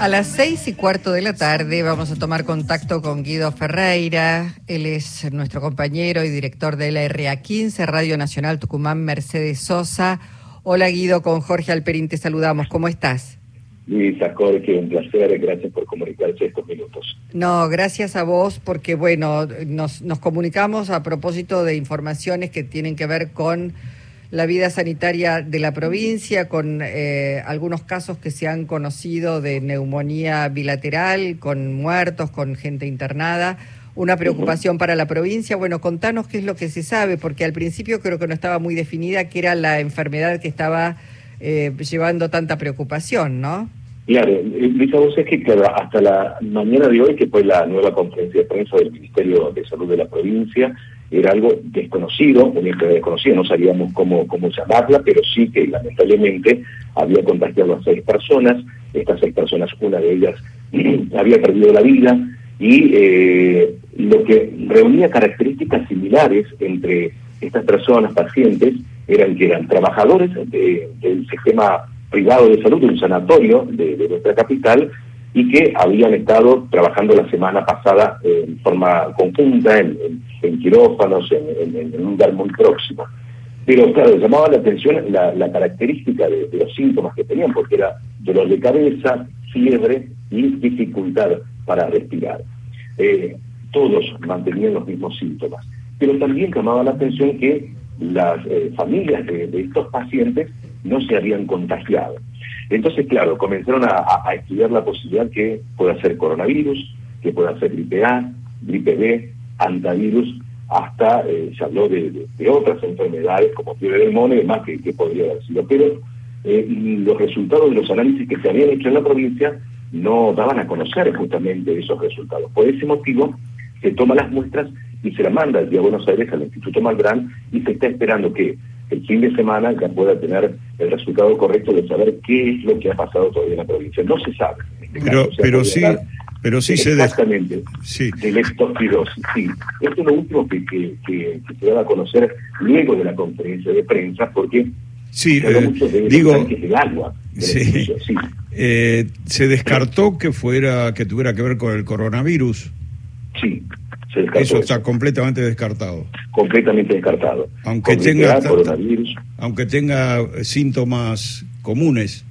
A las seis y cuarto de la tarde vamos a tomar contacto con Guido Ferreira. Él es nuestro compañero y director de la RA15, Radio Nacional Tucumán Mercedes Sosa. Hola Guido, con Jorge Alperín te saludamos. ¿Cómo estás? Luisa, Jorge, un placer. Gracias por comunicarse estos minutos. No, gracias a vos porque, bueno, nos, nos comunicamos a propósito de informaciones que tienen que ver con la vida sanitaria de la provincia, con eh, algunos casos que se han conocido de neumonía bilateral, con muertos, con gente internada. Una preocupación para la provincia. Bueno, contanos qué es lo que se sabe, porque al principio creo que no estaba muy definida qué era la enfermedad que estaba eh, llevando tanta preocupación, ¿no? Claro, Lisa, vos es que hasta la mañana de hoy, que fue la nueva conferencia de prensa del Ministerio de Salud de la provincia, era algo desconocido, únicamente desconocido, no sabíamos cómo, cómo llamarla, pero sí que lamentablemente había contagiado a seis personas, estas seis personas, una de ellas había perdido la vida, y eh, lo que reunía características similares entre estas personas, pacientes, eran que eran trabajadores del sistema privado de salud, de un sanatorio de nuestra capital, y que habían estado trabajando la semana pasada en forma conjunta, en, quirófanos, en, un lugar muy próximo. Pero claro, llamaba la atención la, característica de, los síntomas que tenían, porque era dolor de cabeza, fiebre y dificultad para respirar. Eh, todos mantenían los mismos síntomas. Pero también llamaba la atención que las eh, familias de estos pacientes no se habían contagiado. Entonces, claro, comenzaron a, estudiar la posibilidad que pueda ser coronavirus, que pueda ser gripe A, gripe B, antivirus, hasta eh, se habló de, otras enfermedades como fiebre del mono y demás que, podría haber sido. Pero eh, los resultados de los análisis que se habían hecho en la provincia no daban a conocer justamente esos resultados. Por ese motivo, se toman las muestras y se las manda el día Buenos Aires al Instituto Malbrán y se está esperando que el fin de semana ya pueda tener el resultado correcto de saber qué es lo que ha pasado todavía en la provincia. No se sabe. Este pero, pero sí, pero sí se Exactamente, sí. de leptospirosis, sí. Esto es lo último que, que, que, se va a conocer luego de la conferencia de prensa, porque sí, de digo, del agua. sí. sí. Eh, se descartó que fuera que tuviera que ver con el coronavirus. Sí, eso está completamente descartado. Completamente descartado. Aunque tenga, aunque tenga síntomas comunes.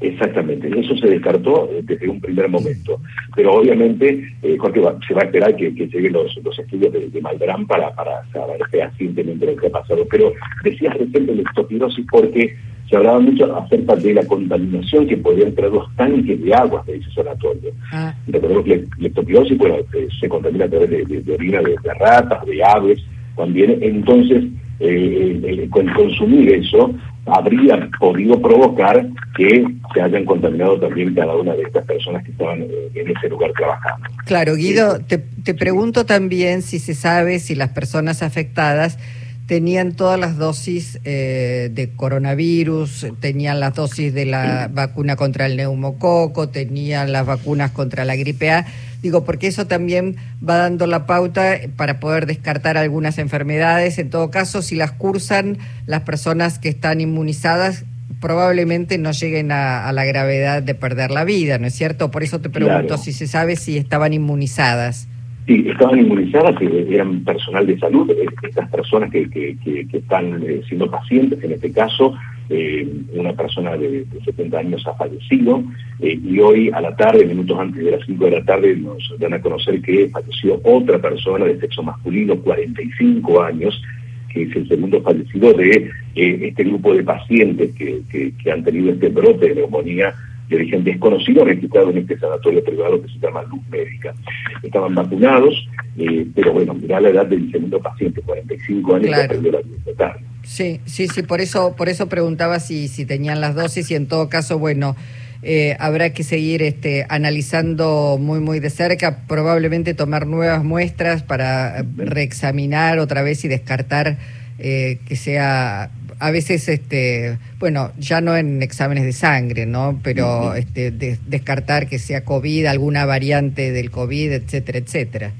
Exactamente, eso se descartó eh, desde un primer momento. Pero obviamente, eh, Jorge, se va a esperar que, lleguen los, estudios de, de Malbrán para, para saber fehacientemente lo que ha pasado. Pero decías recién la estopirosis porque se hablaba mucho acerca de la contaminación que podían traer los tanques de aguas de ese sanatorio. Ah. Recordemos que la leptospirosis bueno, eh, se contamina a través de, orina de, ratas, de aves, también. Entonces, eh, el, consumir eso habría podido provocar que se hayan contaminado también cada una de estas personas que estaban eh, en ese lugar trabajando. Claro, Guido, te, te pregunto también si se sabe si las personas afectadas tenían todas las dosis eh, de coronavirus, tenían las dosis de la vacuna contra el neumococo, tenían las vacunas contra la gripe A. Digo, porque eso también va dando la pauta para poder descartar algunas enfermedades. En todo caso, si las cursan las personas que están inmunizadas, probablemente no lleguen a, la gravedad de perder la vida, ¿no es cierto? Por eso te pregunto si se sabe si estaban inmunizadas. Sí, estaban inmunizadas, eran personal de salud, eh, estas personas que, que, que, están eh, siendo pacientes, en este caso, eh, una persona de, 70 años ha fallecido y hoy a la tarde, minutos antes de las 5 de la tarde, nos dan a conocer que falleció otra persona de sexo masculino, 45 años, que es el segundo fallecido de este grupo de pacientes que, que han tenido este brote de neumonía de origen desconocido registrado en este sanatorio privado que se llama Luz Médica. Estaban vacunados, eh, pero bueno, mirá la edad del segundo paciente, 45 años, que perdió la vida Sí, sí, sí, por eso, por eso preguntaba si, si tenían las dosis y en todo caso, bueno, eh, habrá que seguir este, analizando muy, muy de cerca, probablemente tomar nuevas muestras para reexaminar otra vez y descartar eh, que sea a veces, este, bueno, ya no en exámenes de sangre, ¿no? Pero este, descartar que sea COVID, alguna variante del COVID, etcétera, etcétera.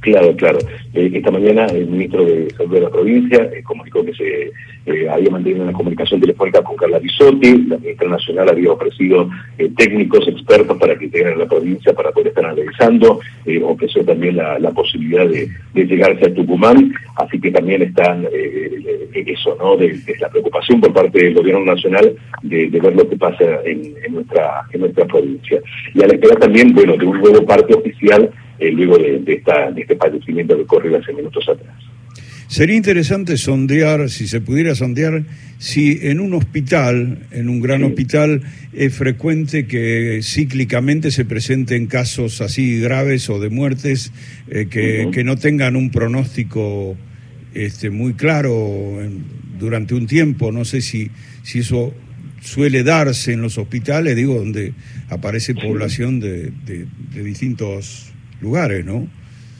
Claro, claro. Eh, esta mañana el ministro de Salud de la provincia eh, comunicó que se eh, había mantenido una comunicación telefónica con Carla Bisotti, la ministra nacional había ofrecido técnicos expertos para que integren a la provincia para poder estar analizando, ofreció también la, posibilidad de, llegarse a Tucumán, así que también están eso, ¿no? De, la preocupación por parte del gobierno nacional de, ver lo que pasa en, nuestra en nuestra provincia. Y a la espera también, bueno, de un nuevo parte oficial eh, luego de, esta, de este padecimiento que ocurrió hace minutos atrás. Sería interesante sondear, si se pudiera sondear, si en un hospital, en un gran hospital, es frecuente que cíclicamente se presenten casos así graves o de muertes eh, que, que, no tengan un pronóstico este, muy claro durante un tiempo. No sé si, si eso suele darse en los hospitales, digo, donde aparece población de, de distintos lugares, ¿no?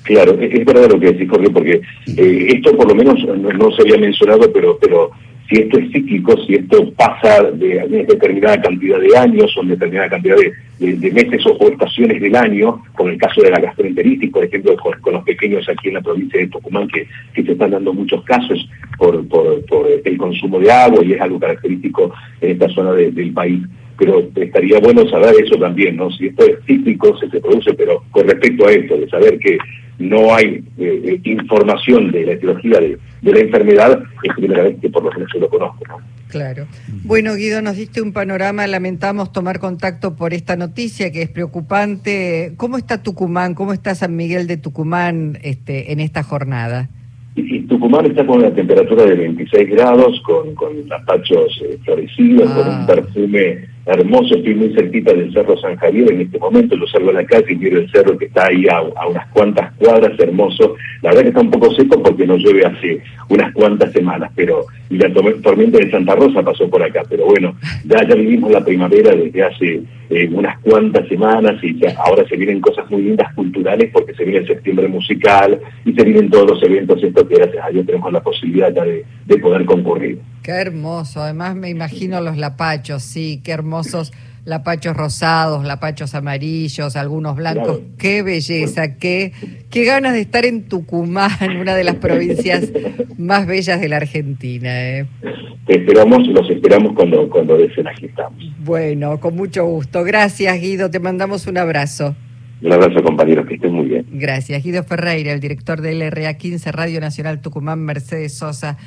Claro, es, verdad lo que decís, Jorge, porque eh, esto por lo menos no, se había mencionado, pero, pero si esto es cíclico, si esto pasa de, determinada cantidad de años o determinada cantidad de, meses o, estaciones del año, con el caso de la gastroenteritis, por ejemplo, con, los pequeños aquí en la provincia de Tucumán, que, que se están dando muchos casos por, por, por el consumo de agua y es algo característico en esta zona del país pero estaría bueno saber eso también, ¿no? Si esto es cíclico, se, se produce, pero con respecto a esto, de saber que no hay eh, eh, información de la etiología de, la enfermedad, es primera vez que por lo menos yo lo conozco, ¿no? Claro. Bueno, Guido, nos diste un panorama, lamentamos tomar contacto por esta noticia que es preocupante. ¿Cómo está Tucumán? ¿Cómo está San Miguel de Tucumán este, en esta jornada? Y Tucumán está con una temperatura de 26 grados, con, con eh, florecidos, con un ah. perfume hermoso, estoy muy cerquita del Cerro San Javier en este momento, lo salgo a la calle y miro el cerro que está ahí a, unas cuantas cuadras, hermoso. La verdad que está un poco seco porque no llueve hace unas cuantas semanas, pero y la tormenta de Santa Rosa pasó por acá, pero bueno, ya, ya vivimos la primavera desde hace eh, unas cuantas semanas y ya ahora se vienen cosas muy lindas culturales porque se viene el septiembre musical y se vienen todos los eventos estos que gracias a tenemos la posibilidad de, de poder concurrir. Qué hermoso, además me imagino los lapachos, sí, qué hermosos lapachos rosados, lapachos amarillos, algunos blancos. Qué belleza, qué, qué ganas de estar en Tucumán, una de las provincias más bellas de la Argentina. ¿eh? esperamos, los esperamos cuando, cuando deseen aquí estamos. Bueno, con mucho gusto. Gracias, Guido. Te mandamos un abrazo. Un abrazo, compañeros, que estén muy bien. Gracias. Guido Ferreira, el director del RA 15 Radio Nacional Tucumán, Mercedes Sosa.